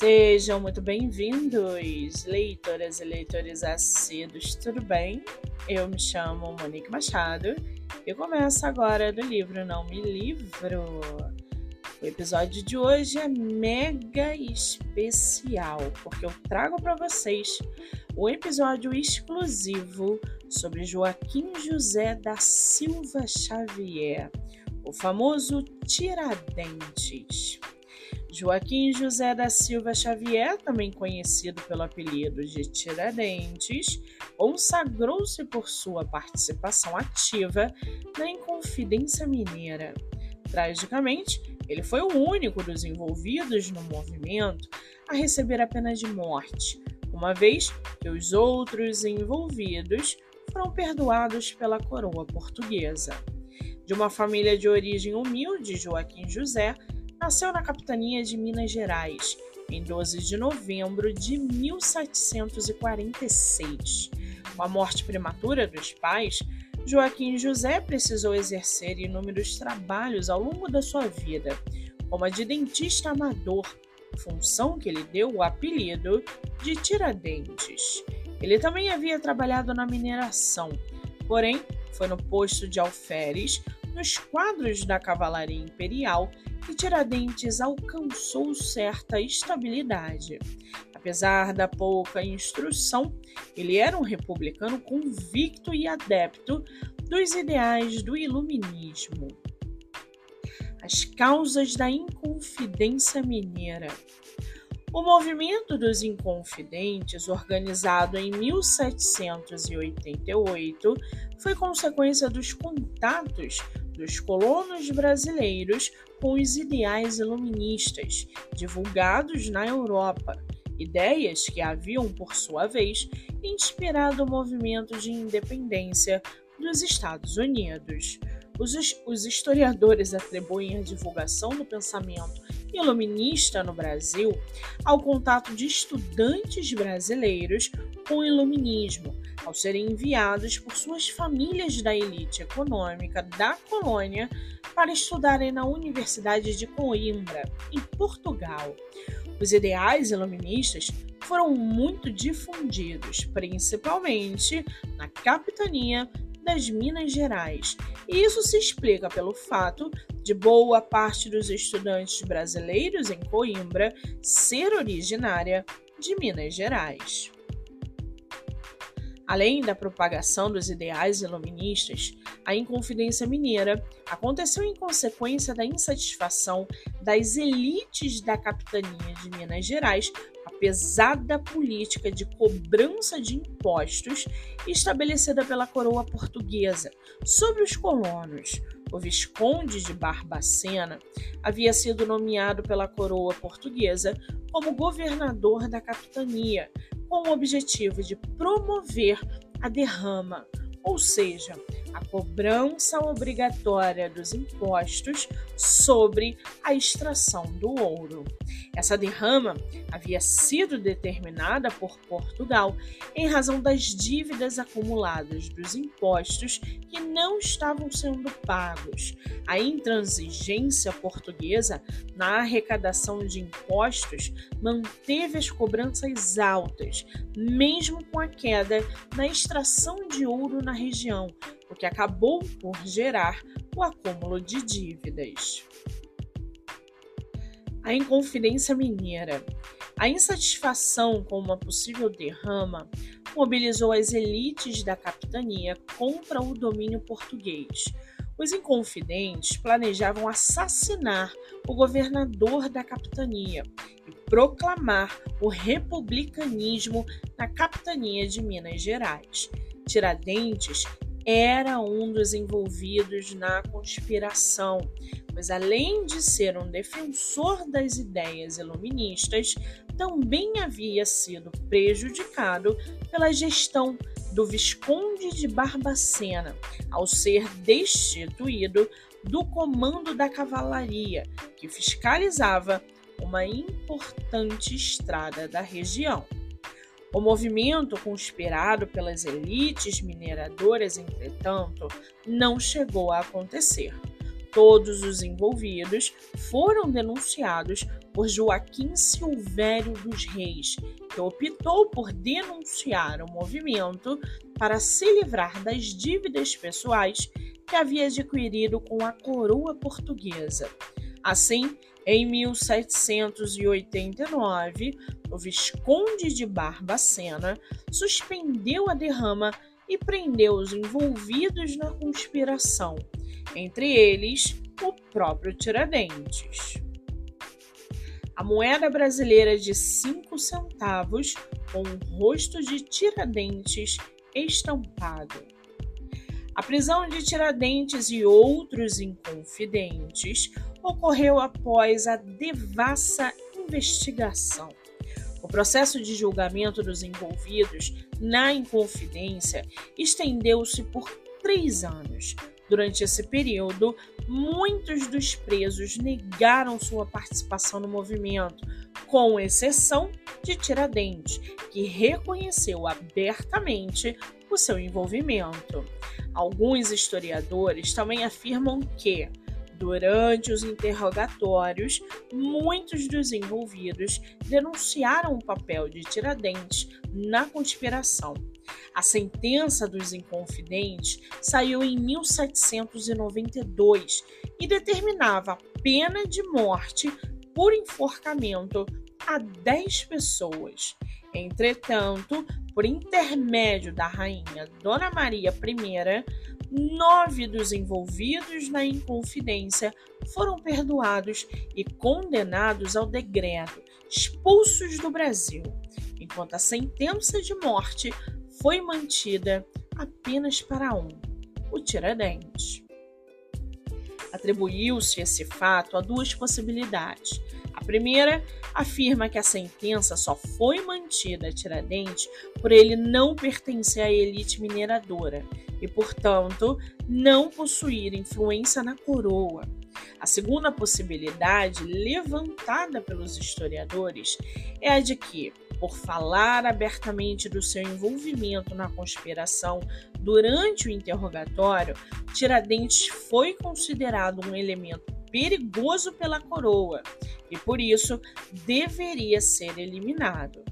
Sejam muito bem-vindos, leitoras e leitores assíduos, tudo bem? Eu me chamo Monique Machado e começo agora do livro Não Me Livro. O episódio de hoje é mega especial, porque eu trago para vocês o episódio exclusivo sobre Joaquim José da Silva Xavier, o famoso Tiradentes. Joaquim José da Silva Xavier, também conhecido pelo apelido de Tiradentes, consagrou-se por sua participação ativa na Inconfidência Mineira. Tragicamente, ele foi o único dos envolvidos no movimento a receber a pena de morte, uma vez que os outros envolvidos foram perdoados pela coroa portuguesa. De uma família de origem humilde, Joaquim José nasceu na capitania de Minas Gerais em 12 de novembro de 1746. Com a morte prematura dos pais, Joaquim José precisou exercer inúmeros trabalhos ao longo da sua vida, como a de dentista amador, função que lhe deu o apelido de Tiradentes. Ele também havia trabalhado na mineração, porém foi no posto de alferes, nos quadros da cavalaria imperial, que Tiradentes alcançou certa estabilidade. Apesar da pouca instrução, ele era um republicano convicto e adepto dos ideais do iluminismo. As causas da Inconfidência Mineira. O movimento dos Inconfidentes, organizado em 1788, foi consequência dos contatos dos colonos brasileiros com os ideais iluministas divulgados na Europa, ideias que haviam, por sua vez, inspirado o movimento de independência dos Estados Unidos. Os, historiadores atribuem a divulgação do pensamento iluminista no Brasil ao contato de estudantes brasileiros com o iluminismo, ao serem enviados por suas famílias da elite econômica da colônia para estudarem na Universidade de Coimbra, em Portugal. Os ideais iluministas foram muito difundidos, principalmente na capitania das Minas Gerais, e isso se explica pelo fato de boa parte dos estudantes brasileiros em Coimbra ser originária de Minas Gerais. Além da propagação dos ideais iluministas, a Inconfidência Mineira aconteceu em consequência da insatisfação das elites da capitania de Minas Gerais a pesada política de cobrança de impostos estabelecida pela coroa portuguesa sobre os colonos. O Visconde de Barbacena havia sido nomeado pela coroa portuguesa como governador da capitania, com o objetivo de promover a derrama, ou seja, a cobrança obrigatória dos impostos sobre a extração do ouro. Essa derrama havia sido determinada por Portugal em razão das dívidas acumuladas dos impostos que não estavam sendo pagos. A intransigência portuguesa na arrecadação de impostos manteve as cobranças altas, mesmo com a queda na extração de ouro na região, o que acabou por gerar o acúmulo de dívidas. A Inconfidência Mineira. A insatisfação com uma possível derrama mobilizou as elites da capitania contra o domínio português. Os inconfidentes planejavam assassinar o governador da capitania e proclamar o republicanismo na capitania de Minas Gerais. Tiradentes era um dos envolvidos na conspiração, pois além de ser um defensor das ideias iluministas, também havia sido prejudicado pela gestão do Visconde de Barbacena, ao ser destituído do comando da cavalaria, que fiscalizava uma importante estrada da região. O movimento conspirado pelas elites mineradoras, entretanto, não chegou a acontecer. Todos os envolvidos foram denunciados por Joaquim Silvério dos Reis, que optou por denunciar o movimento para se livrar das dívidas pessoais que havia adquirido com a coroa portuguesa. Assim, em 1789, o Visconde de Barbacena suspendeu a derrama e prendeu os envolvidos na conspiração, entre eles o próprio Tiradentes. A moeda brasileira de cinco centavos com o rosto de Tiradentes estampado. A prisão de Tiradentes e outros inconfidentes ocorreu após a devassa investigação. O processo de julgamento dos envolvidos na Inconfidência estendeu-se por três anos. Durante esse período, muitos dos presos negaram sua participação no movimento, com exceção de Tiradentes, que reconheceu abertamente o seu envolvimento. Alguns historiadores também afirmam que, Durante os interrogatórios, muitos dos envolvidos denunciaram o papel de Tiradentes na conspiração. A sentença dos Inconfidentes saiu em 1792 e determinava a pena de morte por enforcamento a 10 pessoas. Entretanto, por intermédio da rainha Dona Maria I, nove dos envolvidos na Inconfidência foram perdoados e condenados ao degredo, expulsos do Brasil, enquanto a sentença de morte foi mantida apenas para um, o Tiradentes. Atribuiu-se esse fato a duas possibilidades. A primeira afirma que a sentença só foi mantida a Tiradentes por ele não pertencer à elite mineradora e, portanto, não possuir influência na coroa. A segunda possibilidade, levantada pelos historiadores, é a de que, por falar abertamente do seu envolvimento na conspiração durante o interrogatório, Tiradentes foi considerado um elemento perigoso pela coroa e, por isso, deveria ser eliminado.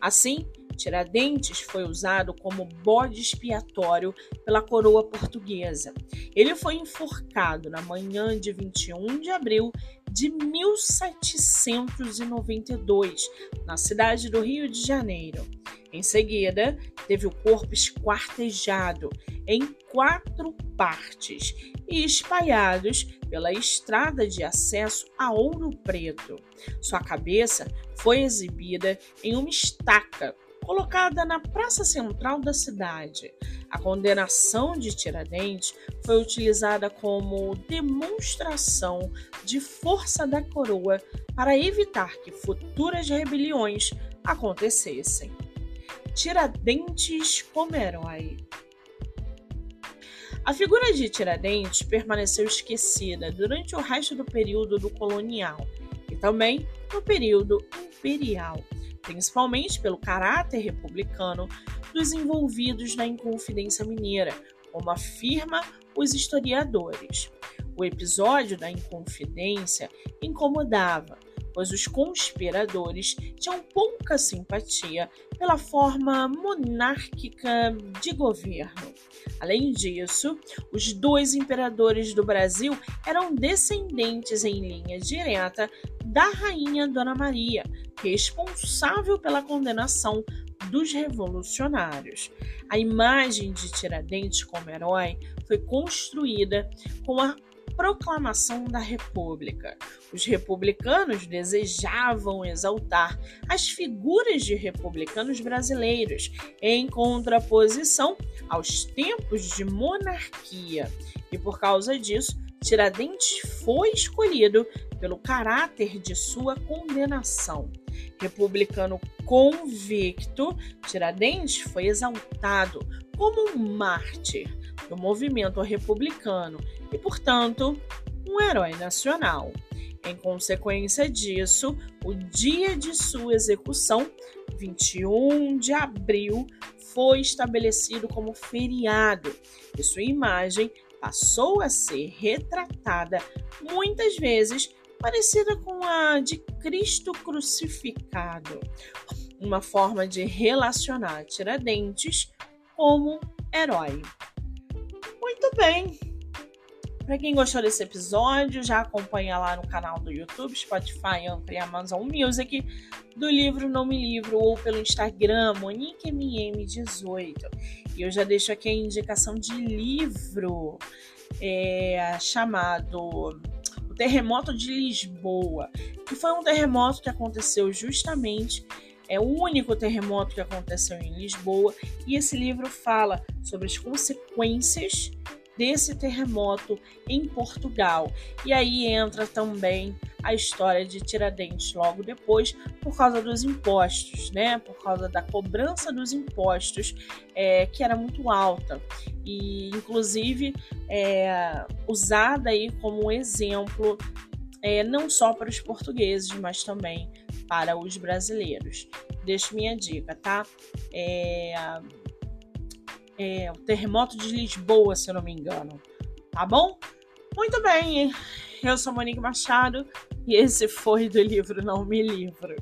Assim, Tiradentes foi usado como bode expiatório pela coroa portuguesa. Ele foi enforcado na manhã de 21 de abril de 1792, na cidade do Rio de Janeiro. Em seguida, teve o corpo esquartejado em quatro partes e espalhados pela estrada de acesso a Ouro Preto. Sua cabeça foi exibida em uma estaca colocada na praça central da cidade. A condenação de Tiradentes foi utilizada como demonstração de força da coroa para evitar que futuras rebeliões acontecessem. Tiradentes como herói. A figura de Tiradentes permaneceu esquecida durante o resto do período do colonial e também no período imperial principalmente pelo caráter republicano dos envolvidos na Inconfidência Mineira, como afirma os historiadores. O episódio da Inconfidência incomodava, pois os conspiradores tinham pouca simpatia pela forma monárquica de governo. Além disso, os dois imperadores do Brasil eram descendentes em linha direta da rainha Dona Maria, responsável pela condenação dos revolucionários. A imagem de Tiradentes como herói foi construída com a proclamação da República. Os republicanos desejavam exaltar as figuras de republicanos brasileiros em contraposição aos tempos de monarquia, e por causa disso, Tiradentes foi escolhido pelo caráter de sua condenação. Republicano convicto, Tiradentes foi exaltado como um mártir do movimento republicano e, portanto, um herói nacional. Em consequência disso, o dia de sua execução, 21 de abril, foi estabelecido como feriado e sua imagem passou a ser retratada muitas vezes parecida com a de Cristo crucificado, uma forma de relacionar Tiradentes como herói. Muito bem. Para quem gostou desse episódio, já acompanha lá no canal do YouTube, Spotify, Anchor e Amazon Music, do livro Não Me Livro, ou pelo Instagram, MoniqueMM18. E eu já deixo aqui a indicação de livro é, chamado O Terremoto de Lisboa, que foi um terremoto que aconteceu justamente é o único terremoto que aconteceu em Lisboa e esse livro fala sobre as consequências desse terremoto em Portugal. E aí entra também a história de Tiradentes logo depois, por causa dos impostos, né? Por causa da cobrança dos impostos, é, que era muito alta e, inclusive, é, usada aí como exemplo é, não só para os portugueses, mas também para os brasileiros. Deixo minha dica, tá? É, é, o terremoto de Lisboa, se eu não me engano. Tá bom? Muito bem, eu sou Monique Machado e esse foi do livro Não Me Livro.